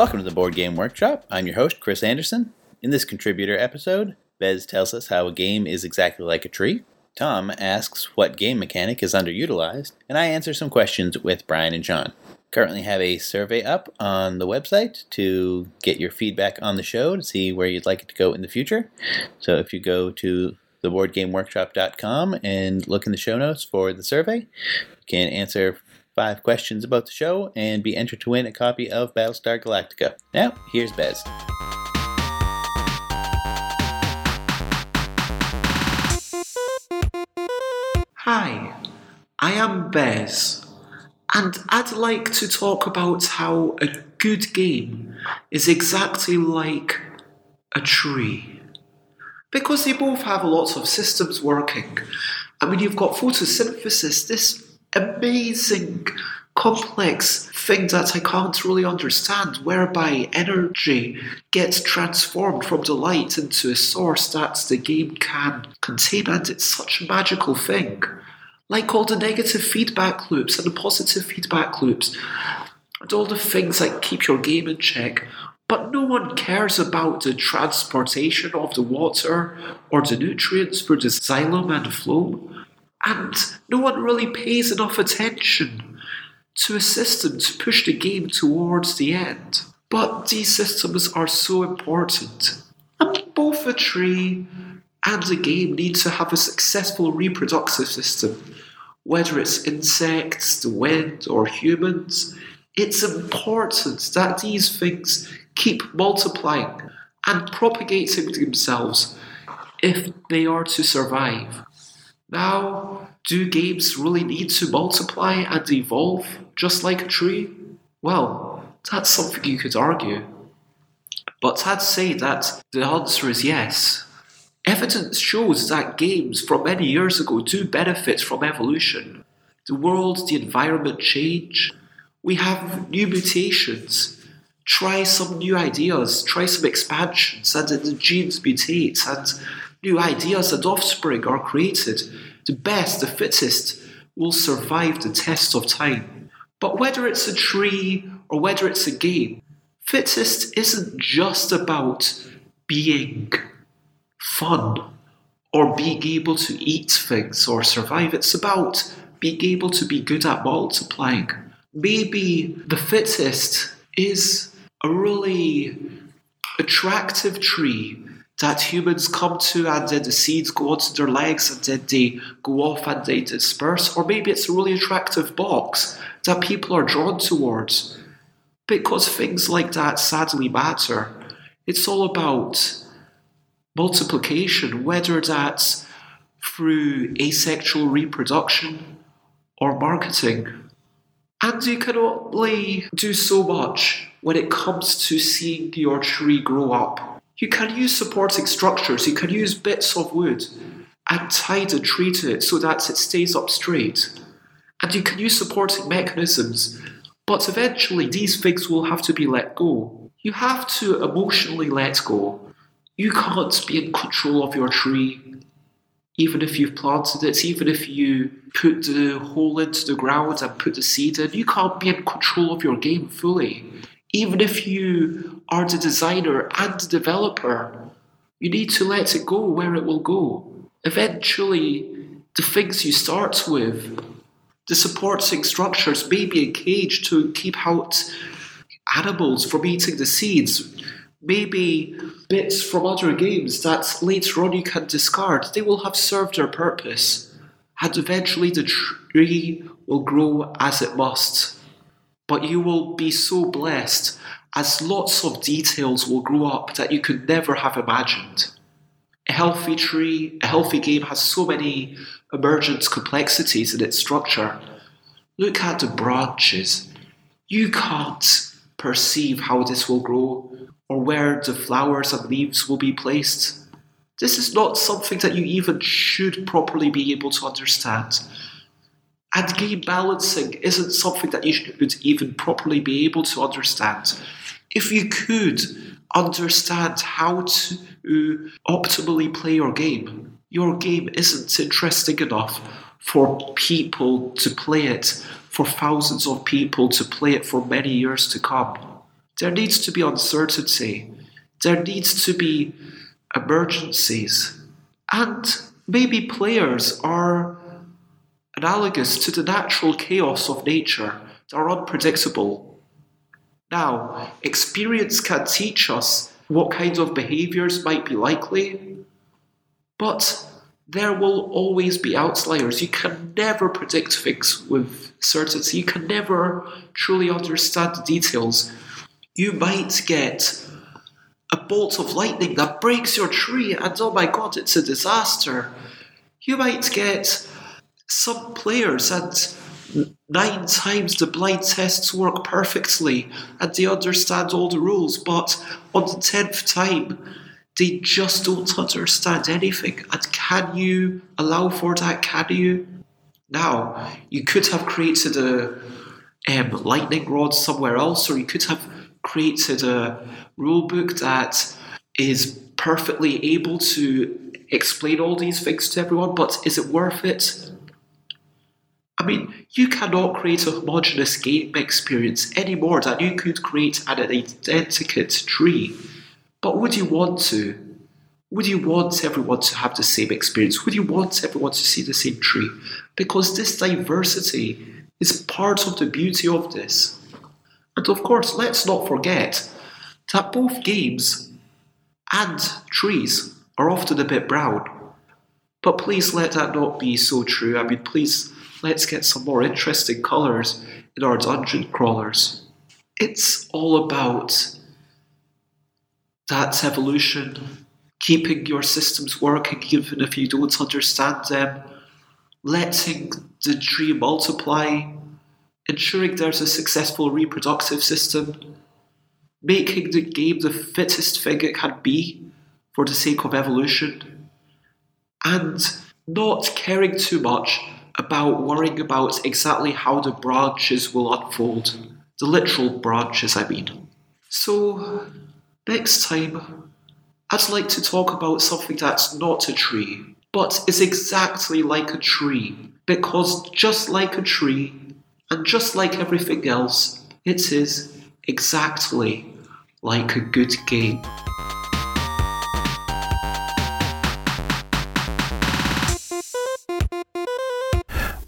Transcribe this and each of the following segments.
Welcome to the Board Game Workshop. I'm your host, Chris Anderson. In this contributor episode, Bez tells us how a game is exactly like a tree. Tom asks what game mechanic is underutilized, and I answer some questions with Brian and John. Currently have a survey up on the website to get your feedback on the show to see where you'd like it to go in the future. So if you go to theboardgameworkshop.com and look in the show notes for the survey, you can answer five questions about the show and be entered to win a copy of Battlestar Galactica. Now, here's Bez. Hi, I am Bez, and I'd like to talk about how a good game is exactly like a tree. Because they both have lots of systems working. I mean, you've got photosynthesis, this amazing, complex thing that I can't really understand, whereby energy gets transformed from the light into a source that the game can contain, and it's such a magical thing. Like all the negative feedback loops and the positive feedback loops, and all the things that keep your game in check. But no one cares about the transportation of the water or the nutrients through the xylem and the phloem. And no one really pays enough attention to a system to push the game towards the end. But these systems are so important. And both the tree and the game need to have a successful reproductive system. Whether it's insects, the wind, or humans, it's important that these things keep multiplying and propagating themselves if they are to survive. Now, do games really need to multiply and evolve just like a tree? Well, that's something you could argue. But I'd say that the answer is yes. Evidence shows that games from many years ago do benefit from evolution. The world, the environment change. We have new mutations. Try some new ideas, try some expansions, and the genes mutate, and new ideas and offspring are created. The best, the fittest, will survive the test of time. But whether it's a tree or whether it's a game, fittest isn't just about being fun or being able to eat things or survive. It's about being able to be good at multiplying. Maybe the fittest is a really attractive tree that humans come to and then the seeds go onto their legs and then they go off and they disperse. Or maybe it's a really attractive box that people are drawn towards. Because things like that sadly matter. It's all about multiplication, whether that's through asexual reproduction or marketing. And you can only do so much when it comes to seeing your tree grow up. You can use supporting structures, you can use bits of wood and tie the tree to it so that it stays up straight. And you can use supporting mechanisms, but eventually these things will have to be let go. You have to emotionally let go. You can't be in control of your tree, even if you've planted it, even if you put the hole into the ground and put the seed in. You can't be in control of your game fully. Even if you are the designer and the developer, you need to let it go where it will go. Eventually, the things you start with, the supporting structures, maybe a cage to keep out animals from eating the seeds, maybe bits from other games that later on you can discard, they will have served their purpose. And eventually the tree will grow as it must but you will be so blessed as lots of details will grow up that you could never have imagined. A healthy tree, a healthy game has so many emergent complexities in its structure. Look at the branches. You can't perceive how this will grow or where the flowers and leaves will be placed. This is not something that you even should properly be able to understand. And game balancing isn't something that you should even properly be able to understand. If you could understand how to uh, optimally play your game, your game isn't interesting enough for people to play it, for thousands of people to play it for many years to come. There needs to be uncertainty. There needs to be emergencies. And maybe players are analogous to the natural chaos of nature. They're unpredictable. Now, experience can teach us what kinds of behaviors might be likely, but there will always be outliers. You can never predict things with certainty. You can never truly understand the details. You might get a bolt of lightning that breaks your tree, and oh my god, it's a disaster. You might get some players, and nine times the blind tests work perfectly, and they understand all the rules, but on the tenth time, they just don't understand anything. And can you allow for that? Can you? Now, you could have created a um, lightning rod somewhere else, or you could have created a rule book that is perfectly able to explain all these things to everyone, but is it worth it? I mean, you cannot create a homogeneous game experience any more than you could create an identical tree. But would you want to? Would you want everyone to have the same experience? Would you want everyone to see the same tree? Because this diversity is part of the beauty of this. And of course, let's not forget that both games and trees are often a bit brown. But please let that not be so true. I mean, please let's get some more interesting colours in our dungeon crawlers. It's all about that evolution, keeping your systems working even if you don't understand them, letting the tree multiply, ensuring there's a successful reproductive system, making the game the fittest thing it can be for the sake of evolution, and not caring too much about worrying about exactly how the branches will unfold. The literal branches, I mean. So, Next time, I'd like to talk about something that's not a tree, but is exactly like a tree, because just like a tree, and just like everything else, it is exactly like a good game.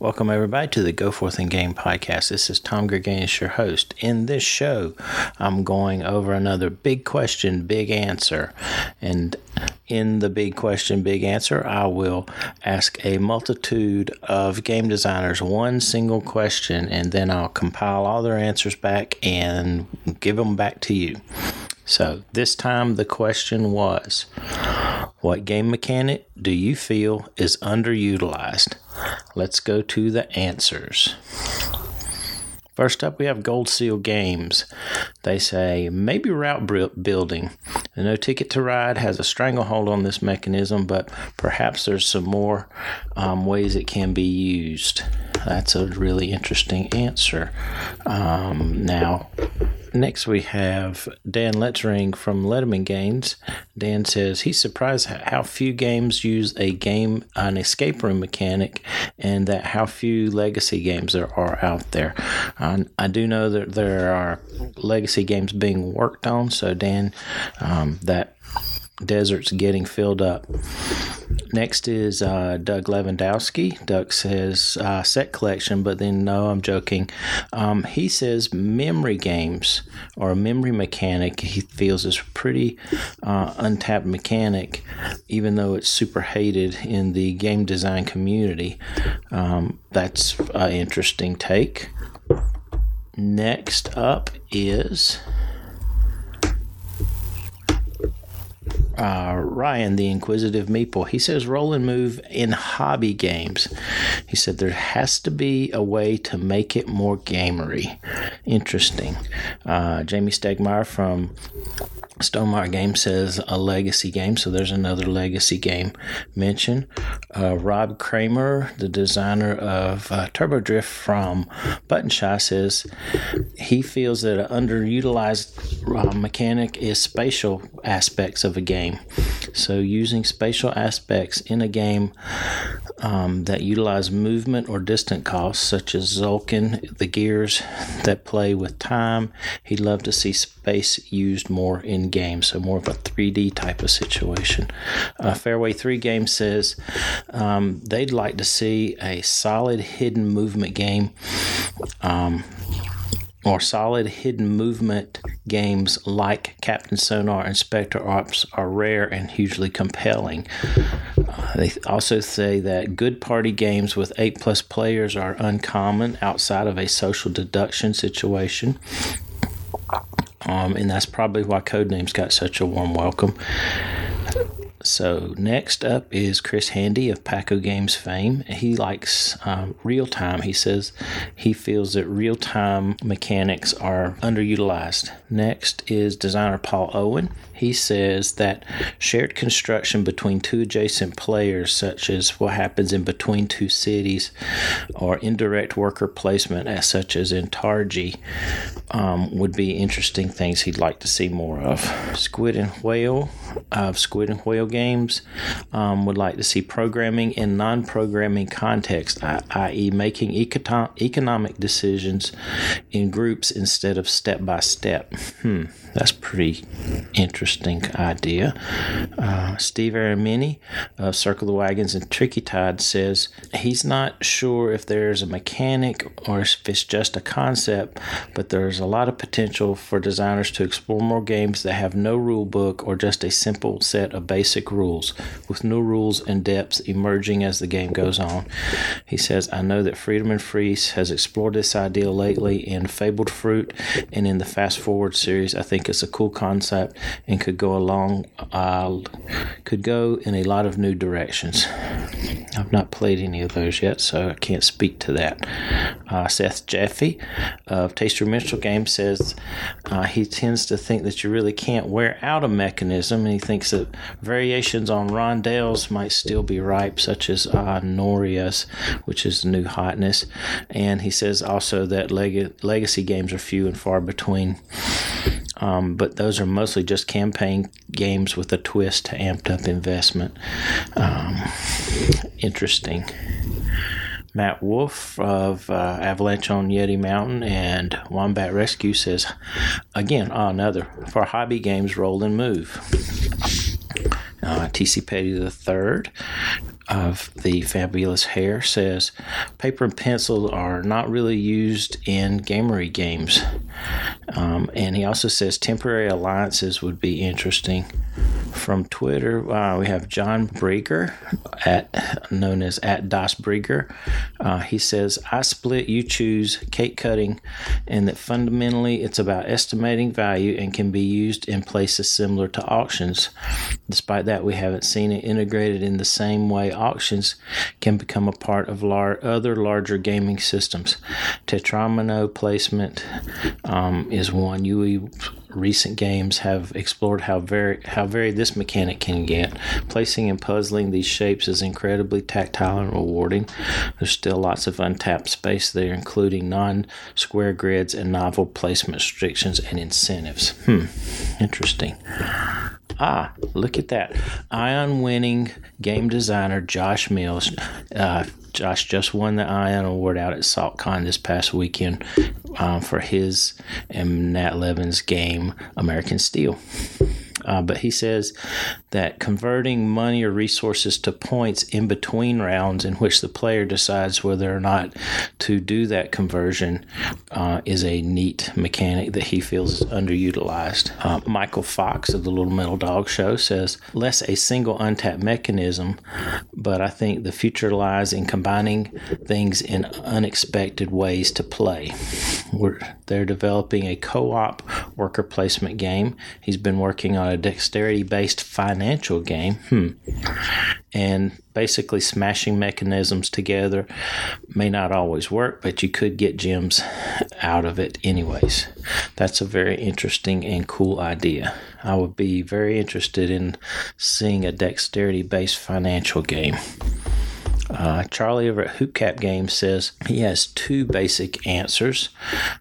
Welcome, everybody, to the Go Forth and Game podcast. This is Tom Gurganus, your host. In this show, I'm going over another big question, big answer. And in the big question, big answer, I will ask a multitude of game designers one single question, and then I'll compile all their answers back and give them back to you. So this time the question was What game mechanic do you feel is underutilized? Let's go to the answers. First up, we have Gold Seal Games. They say maybe route building. No ticket to ride has a stranglehold on this mechanism, but perhaps there's some more um, ways it can be used. That's a really interesting answer. Um, now, Next, we have Dan Letzring from Letiman Games. Dan says he's surprised how few games use a game, an escape room mechanic, and that how few legacy games there are out there. Um, I do know that there are legacy games being worked on, so Dan, um, that desert's getting filled up. Next is uh, Doug Lewandowski. Doug says uh, set collection, but then no, I'm joking. Um, he says memory games or a memory mechanic he feels is pretty uh, untapped mechanic, even though it's super hated in the game design community. Um, that's an interesting take. Next up is uh, Ryan, the inquisitive meeple, he says roll and move in hobby games. He said there has to be a way to make it more gamery. Interesting. Uh, Jamey Stegmaier from Stonemaier Game says a legacy game, so there's another legacy game mentioned. Uh, Rob Cramer, the designer of uh, Turbo Drift from Button Shy, says he feels that an underutilized uh, mechanic is spatial aspects of a game. So using spatial aspects in a game um, that utilize movement or distant costs, such as Tzolk'in, the gears that play with time. He'd love to see space used more in games, so more of a 3D type of situation. Uh, Fairway 3 Game says um, they'd like to see a solid hidden movement game. Um, or solid hidden movement games like Captain Sonar and Specter Ops are rare and hugely compelling. Uh, they also say that good party games with 8 plus players are uncommon outside of a social deduction situation. Um, and that's probably why Codenames got such a warm welcome. So next up is Chris Handy of Pack O Games fame. He likes um, real time. He says he feels that real time mechanics are underutilized. Next is designer Paul Owen. He says that shared construction between two adjacent players, such as what happens in between two cities, or indirect worker placement, as such as in Targi, um, would be interesting things he'd like to see more of. Squid and Whale of Squid and Whale games um, would like to see programming in non programming context, i.e., making economic decisions in groups instead of step by step. Hmm, that's pretty interesting idea. Uh, Steve Aramini of Circle the Wagons and Tricky Tide says he's not sure if there's a mechanic or if it's just a concept, but there's a lot of potential for designers to explore more games that have no rule book or just a simple set of basic rules, with new rules and depths emerging as the game goes on. He says, I know that Friedemann Friese has explored this idea lately in Fabled Fruit and in the Fast Forward series. I think it's a cool concept and could go along, uh, could go in a lot of new directions. I've not played any of those yet, so I can't speak to that. Uh, Seth Jaffe of Tasty Minstrel Games says uh, he tends to think that you really can't wear out a mechanism, and he thinks that variations on rondels might still be ripe, such as uh, Norias, which is new hotness. And he says also that leg- legacy games are few and far between. Um, but those are mostly just campaign games with a twist to amped up investment. Um, interesting. Matt Wolfe of uh, Avalanche on Yeti Mountain and Wombat Rescue says, again, oh, another for hobby games, roll and move. Uh, TC Petty the third of the fabulous hair says paper and pencil are not really used in gamery games um, and he also says temporary alliances would be interesting from Twitter, uh, we have John Brieger, at known as at Das Brieger. Uh, he says, "I split, you choose, cake cutting, and that fundamentally it's about estimating value and can be used in places similar to auctions. Despite that, we haven't seen it integrated in the same way auctions can become a part of lar- other larger gaming systems. Tetromino placement um, is one. UE recent games have explored how very how varied this mechanic can get. Placing and puzzling these shapes is incredibly tactile and rewarding. There's still lots of untapped space there, including non-square grids and novel placement restrictions and incentives. Hmm, interesting. Ah, look at that. Ion winning game designer Josh Mills. Uh, Josh just won the Ion Award out at SaltCon this past weekend uh, for his and Nat Levin's game American Steel. Uh, but he says that converting money or resources to points in between rounds in which the player decides whether or not to do that conversion uh, is a neat mechanic that he feels is underutilized. Uh, Michael Fox of the Little Metal Dog Show says less a single untapped mechanism, but I think the future lies in combining things in unexpected ways to play. We're, they're developing a co op worker placement game. He's been working on a dexterity based financial game. Hmm. And basically, smashing mechanisms together may not always work, but you could get gems out of it anyways. That's a very interesting and cool idea. I would be very interested in seeing a dexterity based financial game. Uh, Charlie over at Hoopcap Games says he has two basic answers.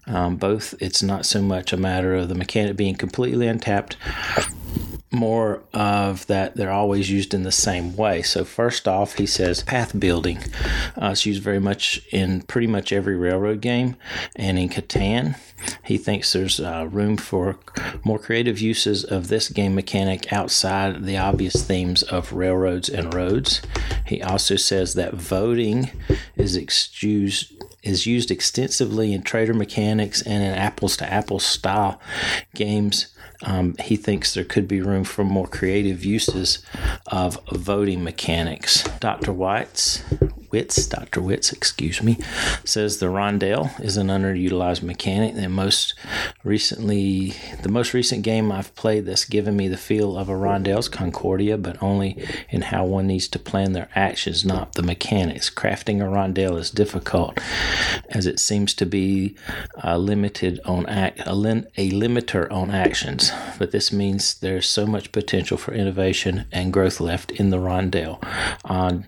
Um, both, it's not so much a matter of the mechanic being completely untapped more of that they're always used in the same way. So first off, he says path building. Uh, it's used very much in pretty much every railroad game, and in Catan, he thinks there's uh, room for more creative uses of this game mechanic outside the obvious themes of railroads and roads. He also says that voting is excused is used extensively in traitor mechanics and in apples to apples style games um, he thinks there could be room for more creative uses of voting mechanics. Dr. White's Witz, Dr. Witz, excuse me, says the rondel is an underutilized mechanic. And most recently, the most recent game I've played that's given me the feel of a rondel is Concordia, but only in how one needs to plan their actions, not the mechanics. Crafting a rondel is difficult, as it seems to be uh, limited on act, a, a limiter on actions. But this means there's so much potential for innovation and growth left in the rondel. On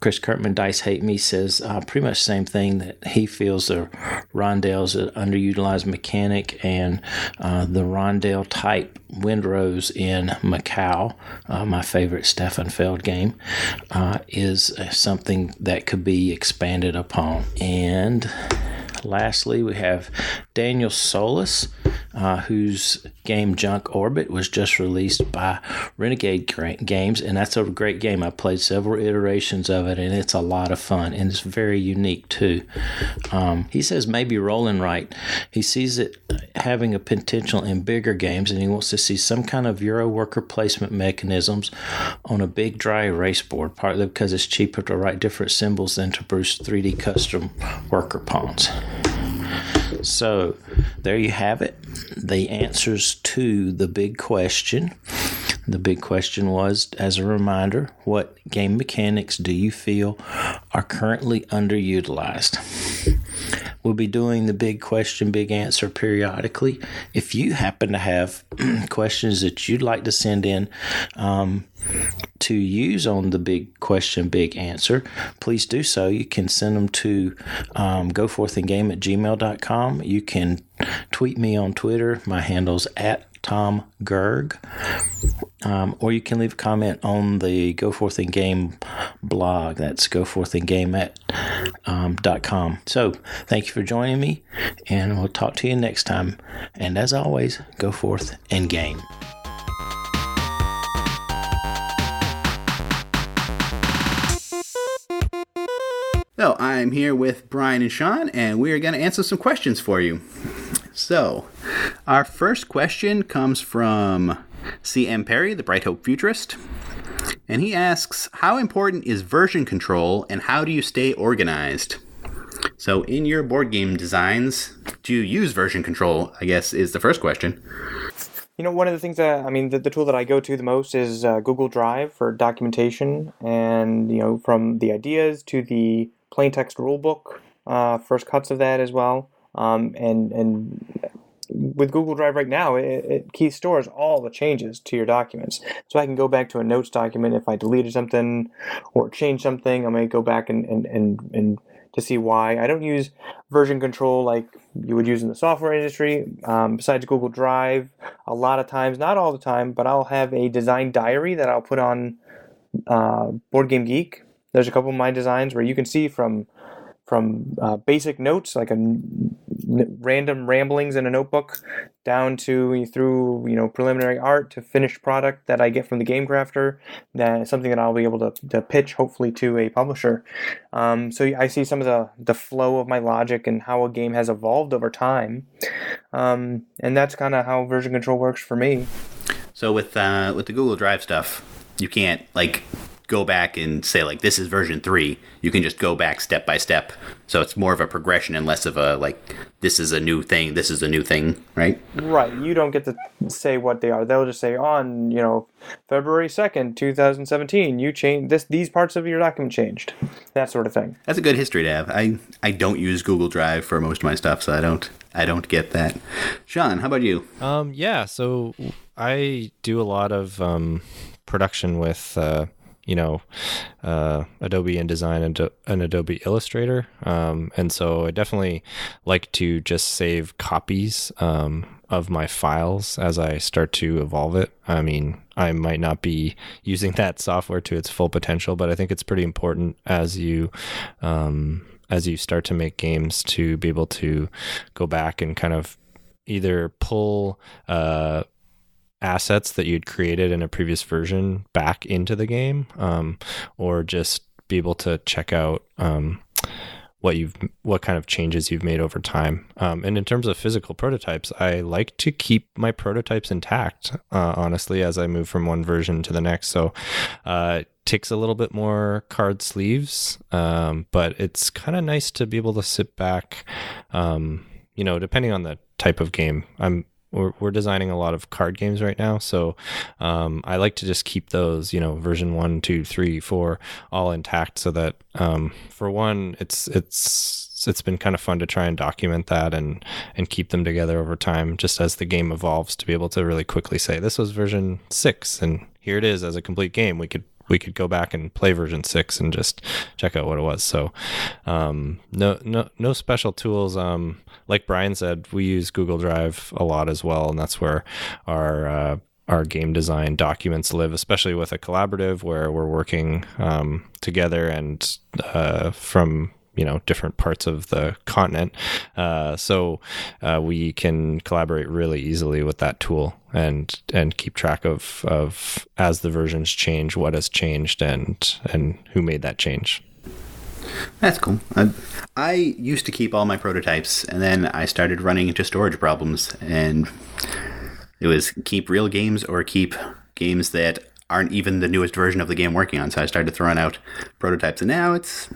Chris Kirkman, Dice Hate Me, says uh, pretty much the same thing that he feels the Rondel's an underutilized mechanic and uh, the Rondel type wind rose in Macao, uh, my favorite Stefan Feld game, uh, is something that could be expanded upon. And lastly, we have Daniel Solis, uh, whose game Junk Orbit was just released by Renegade Games, and that's a great game. I played several iterations of it, and it's a lot of fun, and it's very unique too. Um, he says maybe roll and write. He sees it having a potential in bigger games, and he wants to see some kind of Euro worker placement mechanisms on a big dry erase board, partly because it's cheaper to write different symbols than to produce 3D custom worker pawns. So there you have it. The answers to the big question. The big question was, as a reminder, what game mechanics do you feel are currently underutilized? We'll be doing the big question, big answer periodically. If you happen to have questions that you'd like to send in, um, to use on the big question, big answer, please do so. You can send them to um, goforthandgame at gmail.com. You can tweet me on Twitter. My handle's at Tom Gurg. Um, or you can leave a comment on the Go Forth and Game blog. That's goforthandgame at um, .com. So thank you for joining me, and we'll talk to you next time. And as always, go forth and game. So, I'm here with Brian and Shawn, and we are going to answer some questions for you. So, our first question comes from C.M. Perry, the Bright Hope Futurist. And he asks, How important is version control and how do you stay organized? So, in your board game designs, do you use version control? I guess is the first question. You know, one of the things that I mean, the, the tool that I go to the most is uh, Google Drive for documentation, and you know, from the ideas to the plain text rulebook, uh, first cuts of that as well, um, and and with Google Drive right now, it, it key stores all the changes to your documents. So I can go back to a notes document if I deleted something or changed something. I may go back and and and, and to see why. I don't use version control like you would use in the software industry. Um, besides Google Drive, a lot of times, not all the time, but I'll have a design diary that I'll put on uh, Board Game Geek. There's a couple of my designs where you can see from from uh, basic notes like a random ramblings in a notebook down to through you know preliminary art to finished product that I get from the game crafter that is something that I'll be able to, to pitch hopefully to a publisher. Um, so I see some of the the flow of my logic and how a game has evolved over time. Um, and that's kind of how version control works for me. So with uh, with the Google Drive stuff you can't like go back and say like this is version 3 you can just go back step by step. So it's more of a progression and less of a like this is a new thing this is a new thing right? Right you don't get to say what they are. They'll just say on you know february 2nd 2017 you changed this these parts of your document changed that sort of thing. That's a good history to have. I i don't use google drive for most of my stuff so i don't i don't get that. Shawn how about you? Um yeah so i do a lot of um production with uh you know, uh, Adobe InDesign and, and Adobe Illustrator. Um, and so I definitely like to just save copies um, of my files as I start to evolve it. I mean, I might not be using that software to its full potential, but I think it's pretty important as you um, as you start to make games to be able to go back and kind of either pull uh, assets that you'd created in a previous version back into the game, um, or just be able to check out um, what you've what kind of changes you've made over time. Um, and in terms of physical prototypes, I like to keep my prototypes intact. Uh, honestly, as I move from one version to the next, so uh, it takes a little bit more card sleeves, um, but it's kind of nice to be able to sit back. Um, you know, depending on the type of game, I'm we're, we're designing a lot of card games right now. So um, i like to just keep those you know version one two three four all intact so that um, for one it's it's it's been kind of fun to try and document that and and keep them together over time just as the game evolves to be able to really quickly say this was version six and here it is as a complete game. We could we could go back and play version six and just check out what it was. So, um, no, no, no special tools. Um, like Brian said, we use Google Drive a lot as well, and that's where our uh, our game design documents live, especially with a collaborative where we're working um, together and uh, from you know different parts of the continent uh, so uh, we can collaborate really easily with that tool and and keep track of of as the versions change what has changed and and who made that change that's cool. I, I used to keep all my prototypes, and then I started running into storage problems, and it was keep real games or keep games that aren't even the newest version of the game working on. So I started throwing out prototypes, and now it's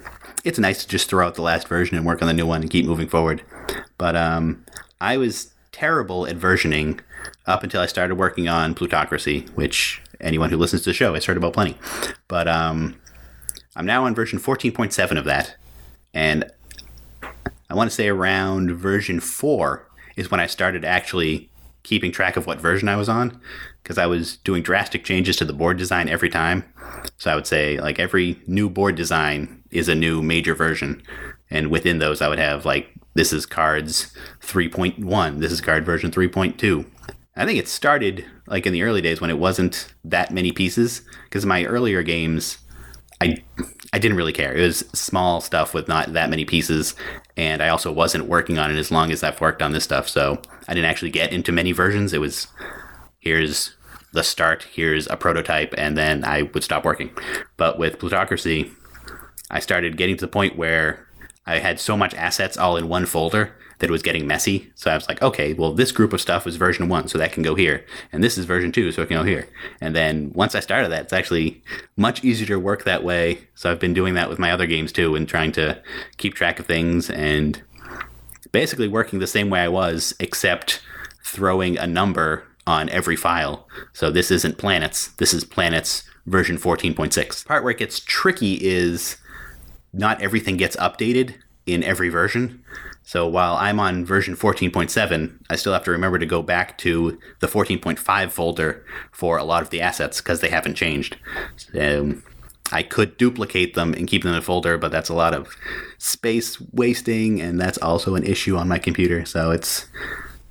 it's nice to just throw out the last version and work on the new one and keep moving forward. But um, I was terrible at versioning up until I started working on Plutocracy, which anyone who listens to the show has heard about plenty. But um, I'm now on version 14.7 of that, and I want to say around version 4 is when I started actually keeping track of what version I was on because I was doing drastic changes to the board design every time. So I would say like every new board design is a new major version. And within those, I would have like this is cards 3.1, this is card version 3.2. I think it started like in the early days when it wasn't that many pieces because my earlier games, I I didn't really care. It was small stuff with not that many pieces, and I also wasn't working on it as long as I've worked on this stuff. So I didn't actually get into many versions. It was here's the start, here's a prototype, and then I would stop working. But with Plutocracy, I started getting to the point where I had so much assets all in one folder that it was getting messy. So I was like, okay, well, this group of stuff was version one, so that can go here. And this is version two, so it can go here. And then once I started that, it's actually much easier to work that way. So I've been doing that with my other games too and trying to keep track of things and basically working the same way I was, except throwing a number on every file. So this isn't planets, this is planets version 14.6. The Part where it gets tricky is not everything gets updated in every version. So while I'm on version 14.7, I still have to remember to go back to the 14.5 folder for a lot of the assets because they haven't changed. So I could duplicate them and keep them in a folder, but that's a lot of space wasting, and that's also an issue on my computer. So it's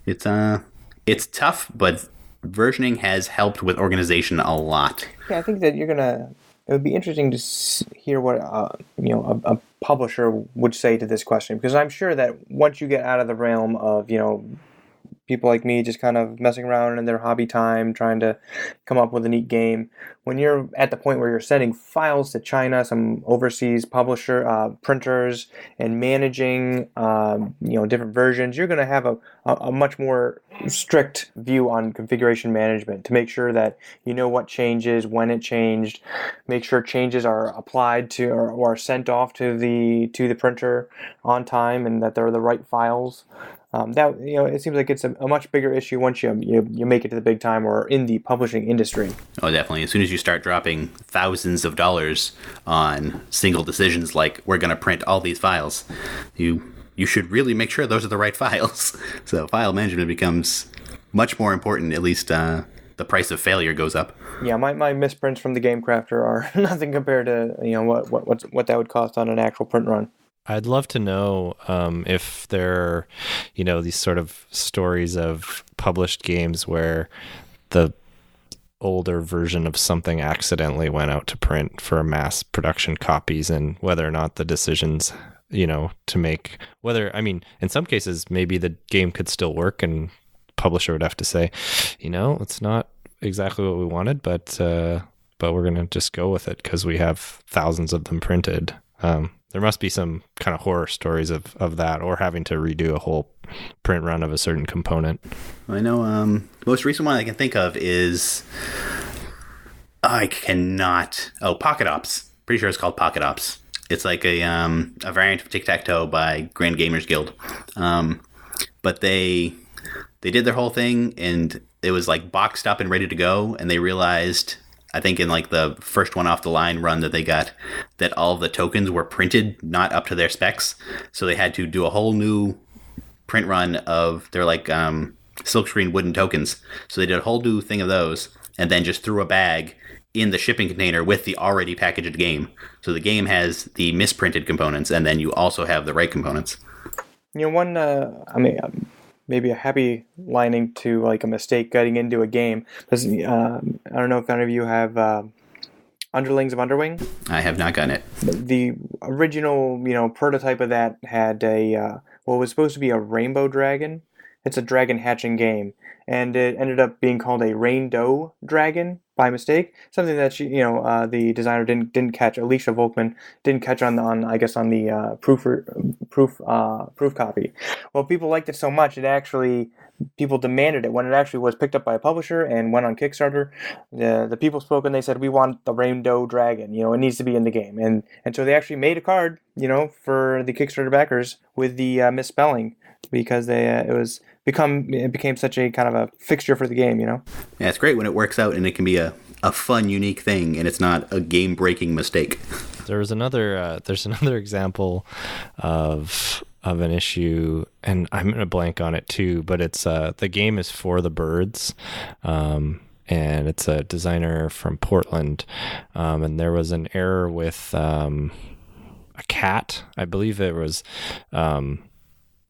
it's uh it's tough, but versioning has helped with organization a lot. Yeah, I think that you're gonna. It would be interesting to hear what uh, you know a, a publisher would say to this question because I'm sure that once you get out of the realm of you know people like me just kind of messing around in their hobby time, trying to come up with a neat game. When you're at the point where you're sending files to China, some overseas publisher uh, printers, and managing um, you know different versions, you're going to have a, a, a, much more strict view on configuration management to make sure that you know what changes, when it changed, make sure changes are applied to or, or sent off to the to the printer on time, and that they're the right files um, that you know it seems like it's a, a, much bigger issue once you, you you make it to the big time or in the publishing industry. Oh, definitely. As soon as you start dropping thousands of dollars on single decisions like we're going to print all these files, you you should really make sure those are the right files. So file management becomes much more important. At least uh, the price of failure goes up. Yeah, my, my misprints from the Game Crafter are nothing compared to you know what what what that would cost on an actual print run. I'd love to know um, if there are, you know, these sort of stories of published games where the older version of something accidentally went out to print for mass production copies and whether or not the decisions you know to make whether i mean in some cases maybe the game could still work and publisher would have to say you know it's not exactly what we wanted but uh but we're gonna just go with it because we have thousands of them printed. Um there must be some kind of horror stories of, of that or having to redo a whole print run of a certain component. I know um, the most recent one I can think of is I cannot. Oh, Pocket Ops. Pretty sure it's called Pocket Ops. It's like a um, a variant of Tic Tac Toe by Grand Gamers Guild. Um, but they they did their whole thing and it was like boxed up and ready to go, and they realized I think in like the first one off the line run that they got that all the tokens were printed not up to their specs. So they had to do a whole new print run of their like um, silkscreen wooden tokens. So they did a whole new thing of those and then just threw a bag in the shipping container with the already packaged game. So the game has the misprinted components and then you also have the right components. You know, one, uh, I mean, um, maybe a happy lining to like a mistake getting into a game. Because, uh, I don't know if any of you have uh, Underlings of Underwing. I have not gotten it. The original, you know, prototype of that had a uh, what was supposed to be a rainbow dragon. It's a dragon hatching game, and it ended up being called a rainbow dragon by mistake. Something that she, you know, uh, the designer didn't didn't catch. Alicia Volkman didn't catch on the, on I guess on the uh, proof proof uh, proof copy. Well, people liked it so much it actually people demanded it when it actually was picked up by a publisher and went on Kickstarter. The the people spoke and they said we want the rainbow dragon. You know, it needs to be in the game, and and so they actually made a card. You know, for the Kickstarter backers with the uh, misspelling because they uh, it was become it became such a kind of a fixture for the game. You know. Yeah, it's great when it works out and it can be a a fun, unique thing, and it's not a game breaking mistake. There was another. Uh, there's another example of of an issue, and I'm gonna blank on it too. But it's uh, the game is for the birds. Um, and it's a designer from Portland. Um, and there was an error with um, a cat. I believe it was. Um,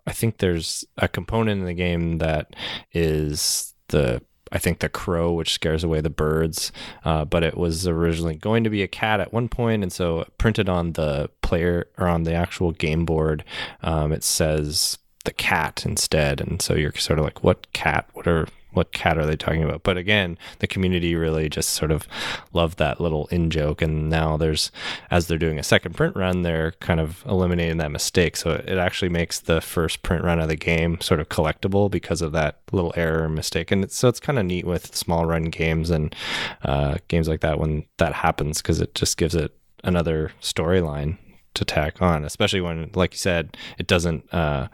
I think there's a component in the game that is the I think the crow, which scares away the birds. Uh, but it was originally going to be a cat at one point, and so printed on the player or on the actual game board, um, it says the cat instead, and so you're sort of like, what cat? What are what cat are they talking about? But again, the community really just sort of loved that little in joke. And now there's, as they're doing a second print run, they're kind of eliminating that mistake. So it actually makes the first print run of the game sort of collectible because of that little error mistake. And it's, so it's kind of neat with small run games and uh, games like that when that happens because it just gives it another storyline to tack on, especially when, like you said, it doesn't uh,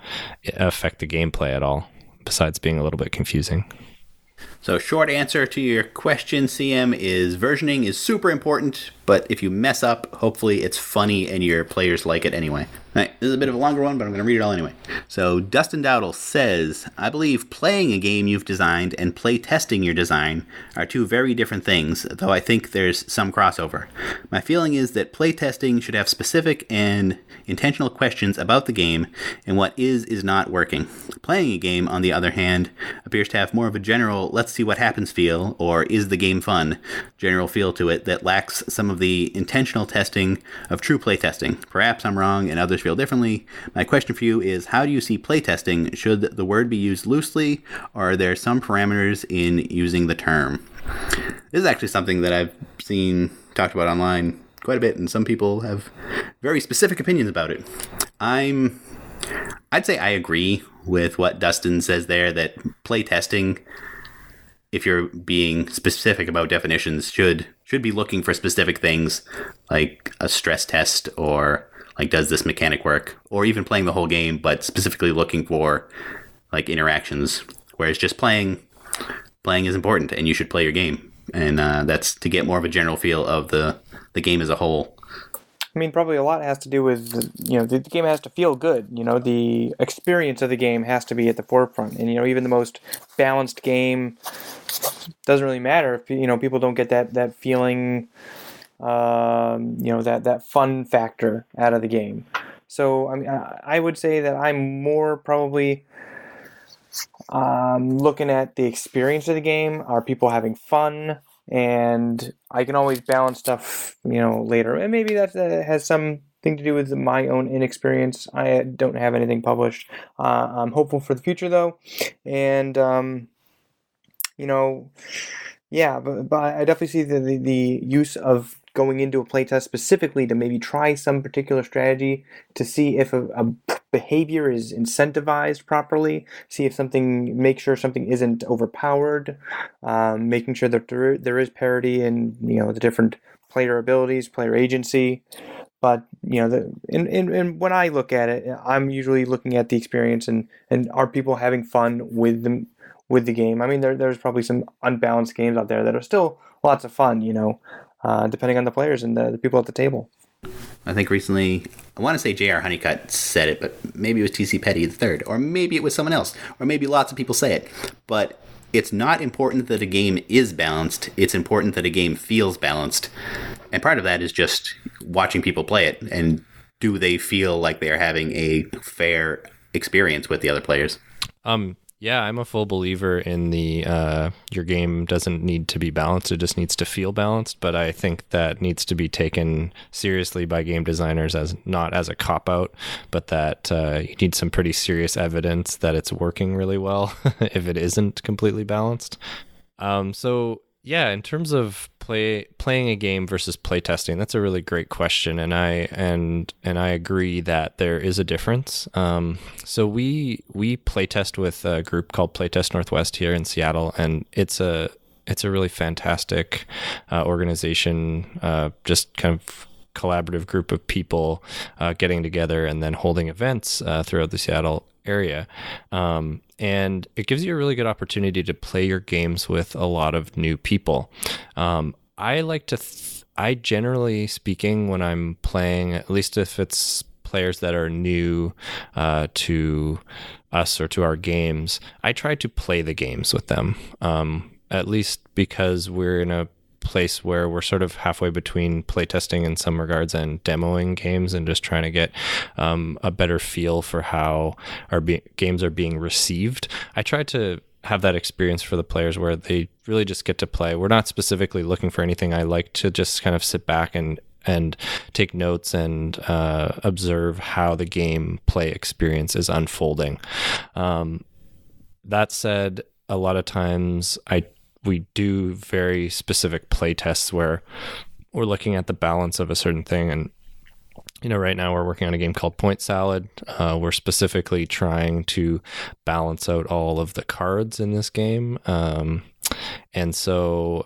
affect the gameplay at all, besides being a little bit confusing. So, short answer to your question, CM, is versioning is super important, but if you mess up, hopefully it's funny and your players like it anyway. All right, this is a bit of a longer one, but I'm going to read it all anyway. So, Dustin Dowdle says, I believe playing a game you've designed and play testing your design are two very different things, though I think there's some crossover. My feeling is that play testing should have specific and intentional questions about the game and what is is not working. Playing a game, on the other hand, appears to have more of a general let's see what happens feel, or is the game fun general feel to it that lacks some of the intentional testing of true playtesting. Perhaps I'm wrong and others feel differently. My question for you is how do you see playtesting? Should the word be used loosely, or are there some parameters in using the term? This is actually something that I've seen talked about online quite a bit, and some people have very specific opinions about it. I'm I'd say I agree with what Dustin says there that playtesting if you're being specific about definitions should should be looking for specific things like a stress test or like does this mechanic work? Or even playing the whole game but specifically looking for like interactions whereas just playing playing is important and you should play your game. And uh, that's to get more of a general feel of the the game as a whole I mean, probably a lot has to do with you know the, the, game has to feel good. You know, the experience of the game has to be at the forefront, and you know even the most balanced game doesn't really matter if you know people don't get that that feeling, um, you know that that fun factor out of the game. So I mean, I, I would say that I'm more probably um, looking at the experience of the game. Are people having fun? And I can always balance stuff, you know, later. And maybe that has something to do with my own inexperience. I don't have anything published. Uh, I'm hopeful for the future, though. And, um, you know, yeah, but, but I definitely see the, the, the use of going into a playtest specifically to maybe try some particular strategy to see if a, a, behavior is incentivized properly, see if something, make sure something isn't overpowered, um, making sure that there, there is parity in you know the different player abilities, player agency. But you know, the, in, in, in when I look at it, I'm usually looking at the experience and, and are people having fun with them with the game. I mean, there, there's probably some unbalanced games out there that are still lots of fun, you know, uh, depending on the players and the, the people at the table. I think recently, I want to say J.R. Honeycutt said it, but maybe it was T.C. Petty the third, or maybe it was someone else, or maybe lots of people say it. But it's not important that a game is balanced, it's important that a game feels balanced. And part of that is just watching people play it and do they feel like they're having a fair experience with the other players. Um, yeah, I'm a full believer in the uh, your game doesn't need to be balanced; it just needs to feel balanced. But I think that needs to be taken seriously by game designers as not as a cop out, but that uh, you need some pretty serious evidence that it's working really well if it isn't completely balanced. Um, so yeah, in terms of play playing a game versus playtesting, that's a really great question, and I and and I agree that there is a difference. Um, so we we playtest with a group called Playtest Northwest here in Seattle, and it's a it's a really fantastic uh, organization. Uh, just kind of collaborative group of people uh, getting together and then holding events uh, throughout the Seattle area. Um, and it gives you a really good opportunity to play your games with a lot of new people. Um, I like to, th- I generally speaking, when I'm playing, at least if it's players that are new uh, to us or to our games, I try to play the games with them. Um, at least because we're in a place where we're sort of halfway between playtesting in some regards and demoing games and just trying to get um, a better feel for how our be- games are being received. I try to have that experience for the players where they really just get to play. We're not specifically looking for anything. I like to just kind of sit back and and take notes and uh, observe how the game play experience is unfolding. Um, that said, a lot of times I we do very specific play tests where we're looking at the balance of a certain thing. And you know right now we're working on a game called point salad. Uh, we're specifically trying to balance out all of the cards in this game. Um, and so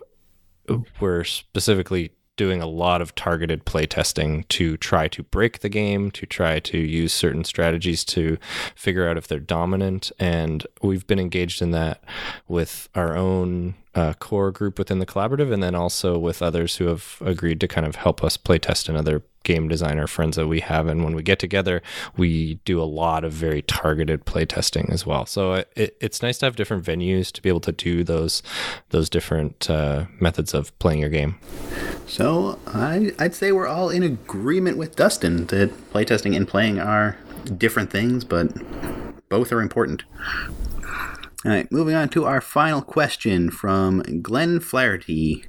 we're specifically doing a lot of targeted play testing to try to break the game, to try to use certain strategies to figure out if they're dominant. And we've been engaged in that with our own uh, core group within the collaborative, and then also with others who have agreed to kind of help us play test and other game designer friends that we have. And when we get together, we do a lot of very targeted play testing as well. So it, it's nice to have different venues to be able to do those those different uh, methods of playing your game. So I, I'd say we're all in agreement with Dustin that playtesting and playing are different things, but both are important. All right, moving on to our final question from Glenn Flaherty.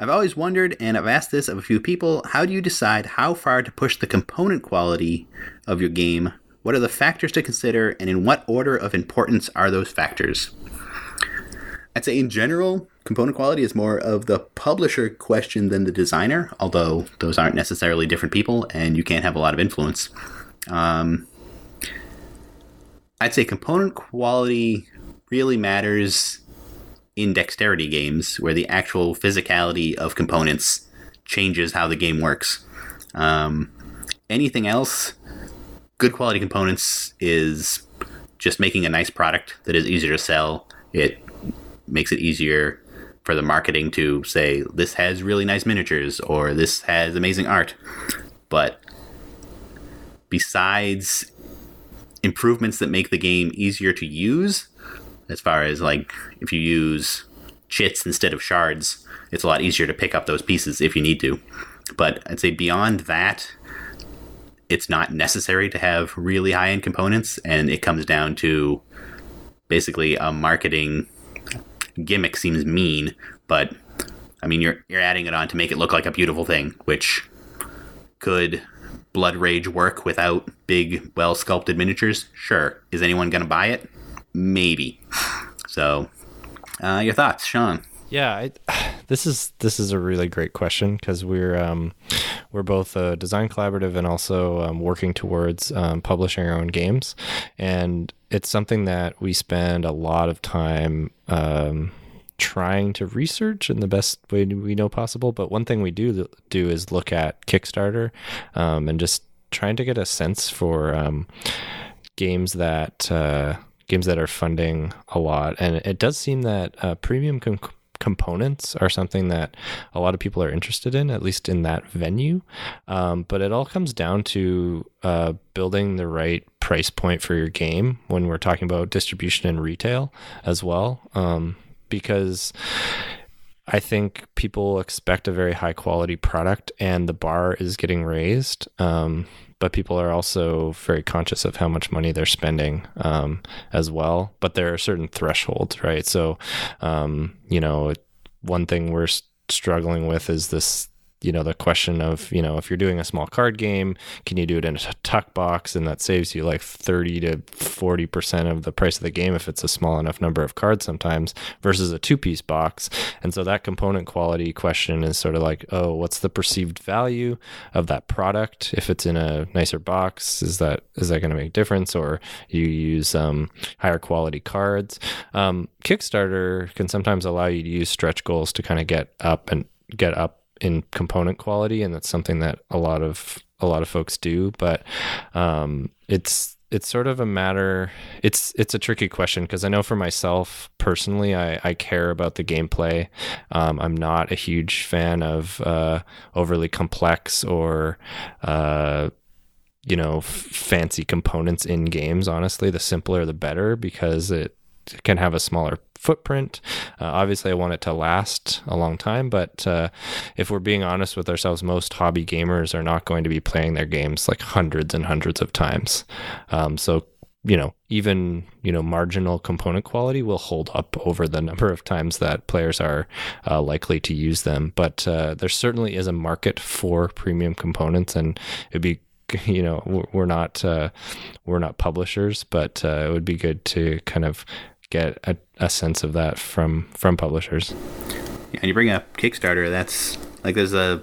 I've always wondered, and I've asked this of a few people, how do you decide how far to push the component quality of your game? What are the factors to consider, and in what order of importance are those factors? I'd say in general, component quality is more of the publisher question than the designer, although those aren't necessarily different people and you can't have a lot of influence. Um, I'd say component quality really matters in dexterity games where the actual physicality of components changes how the game works. Um, anything else, good quality components is just making a nice product that is easier to sell. It makes it easier for the marketing to say this has really nice miniatures or this has amazing art. But besides improvements that make the game easier to use, as far as like if you use chits instead of shards, it's a lot easier to pick up those pieces if you need to. But I'd say beyond that, it's not necessary to have really high end components, and it comes down to basically a marketing gimmick seems mean, but I mean you're you're adding it on to make it look like a beautiful thing, which could Blood Rage work without big, well sculpted miniatures? Sure. Is anyone to buy it? Maybe. So, uh, your thoughts, Shawn? Yeah, I, this is this is a really great question because we're um, we're both a design collaborative and also um, working towards um, publishing our own games, and it's something that we spend a lot of time um, trying to research in the best way we know possible. But one thing we do do is look at Kickstarter um, and just trying to get a sense for um, games that. Uh, games that are funding a lot and it does seem that uh, premium com- components are something that a lot of people are interested in, at least in that venue. Um, but it all comes down to uh, building the right price point for your game when we're talking about distribution and retail as well. Um, because I think people expect a very high quality product and the bar is getting raised. Um, but people are also very conscious of how much money they're spending um, as well. But there are certain thresholds, right? So, um, you know, one thing we're struggling with is this you know the question of you know if you're doing a small card game can you do it in a tuck box? And that saves you like 30 to 40 percent of the price of the game if it's a small enough number of cards sometimes versus a two piece box. And so that component quality question is sort of like oh what's the perceived value of that product? If it's in a nicer box is that is that going to make a difference? Or you use um, higher quality cards? Um, kickstarter can sometimes allow you to use stretch goals to kind of get up and get up in component quality, and that's something that a lot of a lot of folks do. But um, it's it's sort of a matter it's it's a tricky question because i know for myself personally i, I care about the gameplay um, i'm not a huge fan of uh, overly complex or uh, you know f- fancy components in games honestly the simpler the better because it can have a smaller footprint. Uh, obviously, I want it to last a long time, but uh, if we're being honest with ourselves, most hobby gamers are not going to be playing their games like hundreds and hundreds of times. Um, so, you know, even you know marginal component quality will hold up over the number of times that players are uh, likely to use them. But uh, there certainly is a market for premium components, and it'd be you know we're not uh, we're not publishers, but uh, it would be good to kind of get a, a sense of that from from publishers. Yeah, and you bring up Kickstarter, that's like there's a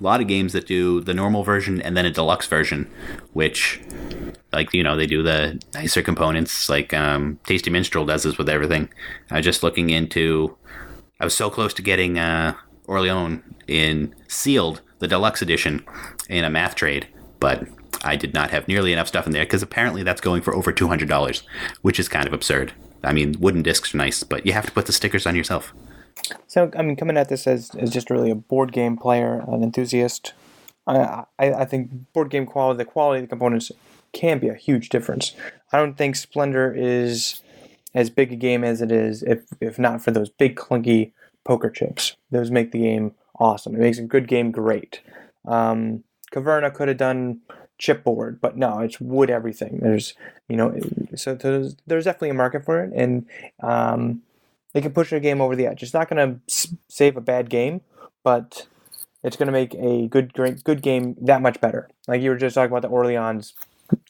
lot of games that do the normal version and then a deluxe version, which like you know they do the nicer components like um, Tasty Minstrel does this with everything. I was just looking into. I was so close to getting uh, Orleans in sealed the deluxe edition in a math trade, but I did not have nearly enough stuff in there because apparently that's going for over two hundred dollars, which is kind of absurd. I mean, wooden discs are nice, but you have to put the stickers on yourself. So, I mean, coming at this as, as just really a board game player, an enthusiast, I, I, I think board game quality, the quality of the components can be a huge difference. I don't think Splendor is as big a game as it is if, if not for those big clunky poker chips. Those make the game awesome. It makes a good game great. Um, Caverna could have done chipboard, but no, it's wood everything. There's, you know, so there's, there's definitely a market for it, and um, they can push a game over the edge. It's not going to save a bad game, but it's going to make a good, great, good game that much better. Like you were just talking about the Orleans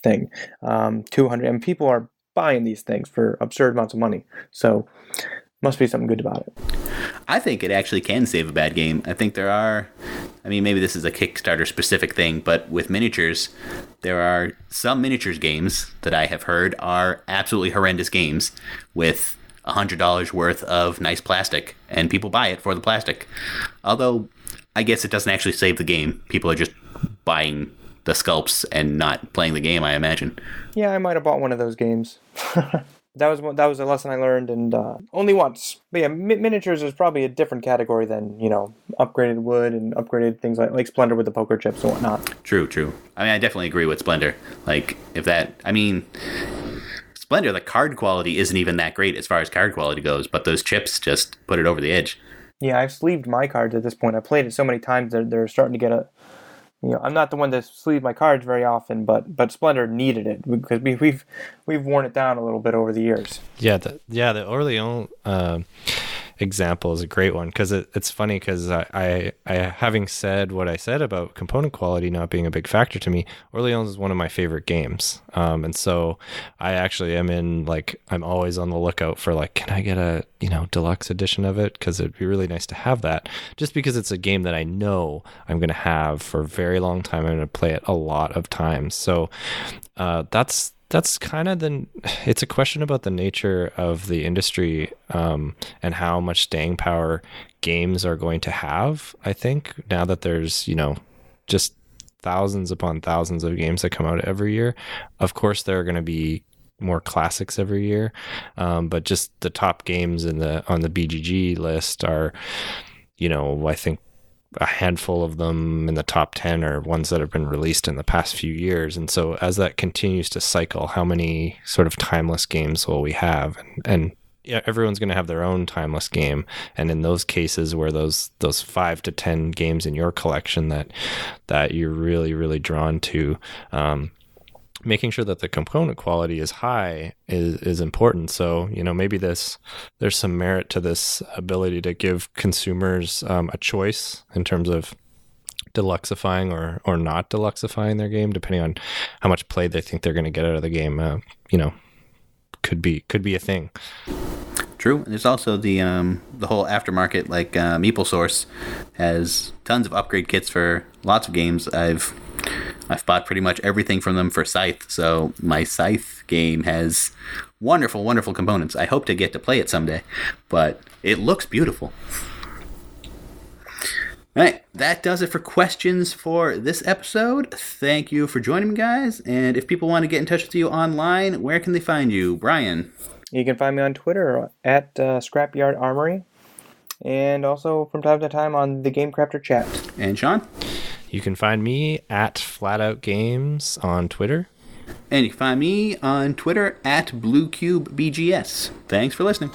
thing, um, 200, and people are buying these things for absurd amounts of money. So must be something good about it. I think it actually can save a bad game. I think there are, I mean, maybe this is a Kickstarter specific thing, but with miniatures, there are some miniatures games that I have heard are absolutely horrendous games with $100 worth of nice plastic, and people buy it for the plastic. Although, I guess it doesn't actually save the game. People are just buying the sculpts and not playing the game, I imagine. Yeah, I might have bought one of those games. that was that was a lesson I learned, and uh, only once. But yeah, mi- miniatures is probably a different category than you know upgraded wood and upgraded things like like Splendor with the poker chips and whatnot. True, true. I mean, I definitely agree with Splendor. Like, if that, I mean, Splendor, the card quality isn't even that great as far as card quality goes, but those chips just put it over the edge. Yeah, I've sleeved my cards at this point. I played it so many times that they're starting to get a you know, I'm not the one that sleeves my cards very often, but but Splendor needed it because we, we've we've worn it down a little bit over the years. Yeah, the, yeah, the Orleans uh, example is a great one because it, it's funny because I, I, I, having said what I said about component quality not being a big factor to me, Orleans is one of my favorite games, um, and so I actually am in like I'm always on the lookout for like, can I get a you know deluxe edition of it? Because it'd be really nice to have that, just because it's a game that I know I'm going to have for a very long time. I'm to play it a lot of times, so uh, that's that's kind of the it's a question about the nature of the industry um, and how much staying power games are going to have i think now that there's you know just thousands upon thousands of games that come out every year. Of course there are going to be more classics every year um, but just the top games in the on the bgg list are you know i think a handful of them in the top 10 are ones that have been released in the past few years. And so as that continues to cycle, how many sort of timeless games will we have? And, and yeah, everyone's going to have their own timeless game. And in those cases where those, those five to 10 games in your collection that, that you're really, really drawn to, um, making sure that the component quality is high is is important. So you know maybe this there's some merit to this ability to give consumers um, a choice in terms of deluxifying or or not deluxifying their game, depending on how much play they think they're going to get out of the game. Uh, you know, could be could be a thing. True. And there's also the um, the whole aftermarket, like uh, Meeple Source, has tons of upgrade kits for lots of games. I've I've bought pretty much everything from them for Scythe, so my Scythe game has wonderful, wonderful components. I hope to get to play it someday, but it looks beautiful. All right, that does it for questions for this episode. Thank you for joining me, guys. And if people want to get in touch with you online, where can they find you, Brian? You can find me on Twitter at uh, Scrapyard Armory, and also from time to time on the Game Crafter chat. And Shawn? You can find me at Flatout Games on Twitter. And you can find me on Twitter at BlueCubeBGS. Thanks for listening.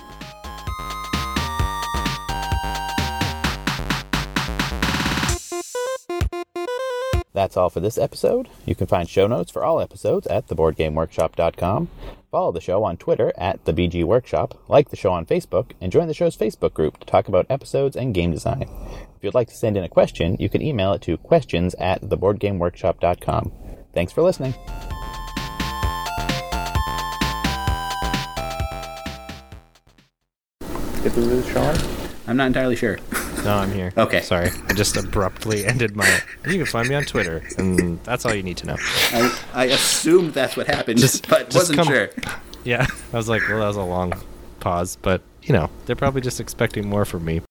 That's all for this episode. You can find show notes for all episodes at theboardgameworkshop.com. Follow the show on Twitter at the BG Workshop, like the show on Facebook, and join the show's Facebook group to talk about episodes and game design. If you'd like to send in a question, you can email it to questions at theboardgameworkshop.com. Thanks for listening. Did we lose Shawn? I'm not entirely sure. No, I'm here. Okay. Sorry. I just abruptly ended my. You can find me on Twitter, and that's all you need to know. I, I assumed that's what happened, Just- but just wasn't come- sure. Yeah. I was like, well, that was a long pause, but, you know, they're probably just expecting more from me.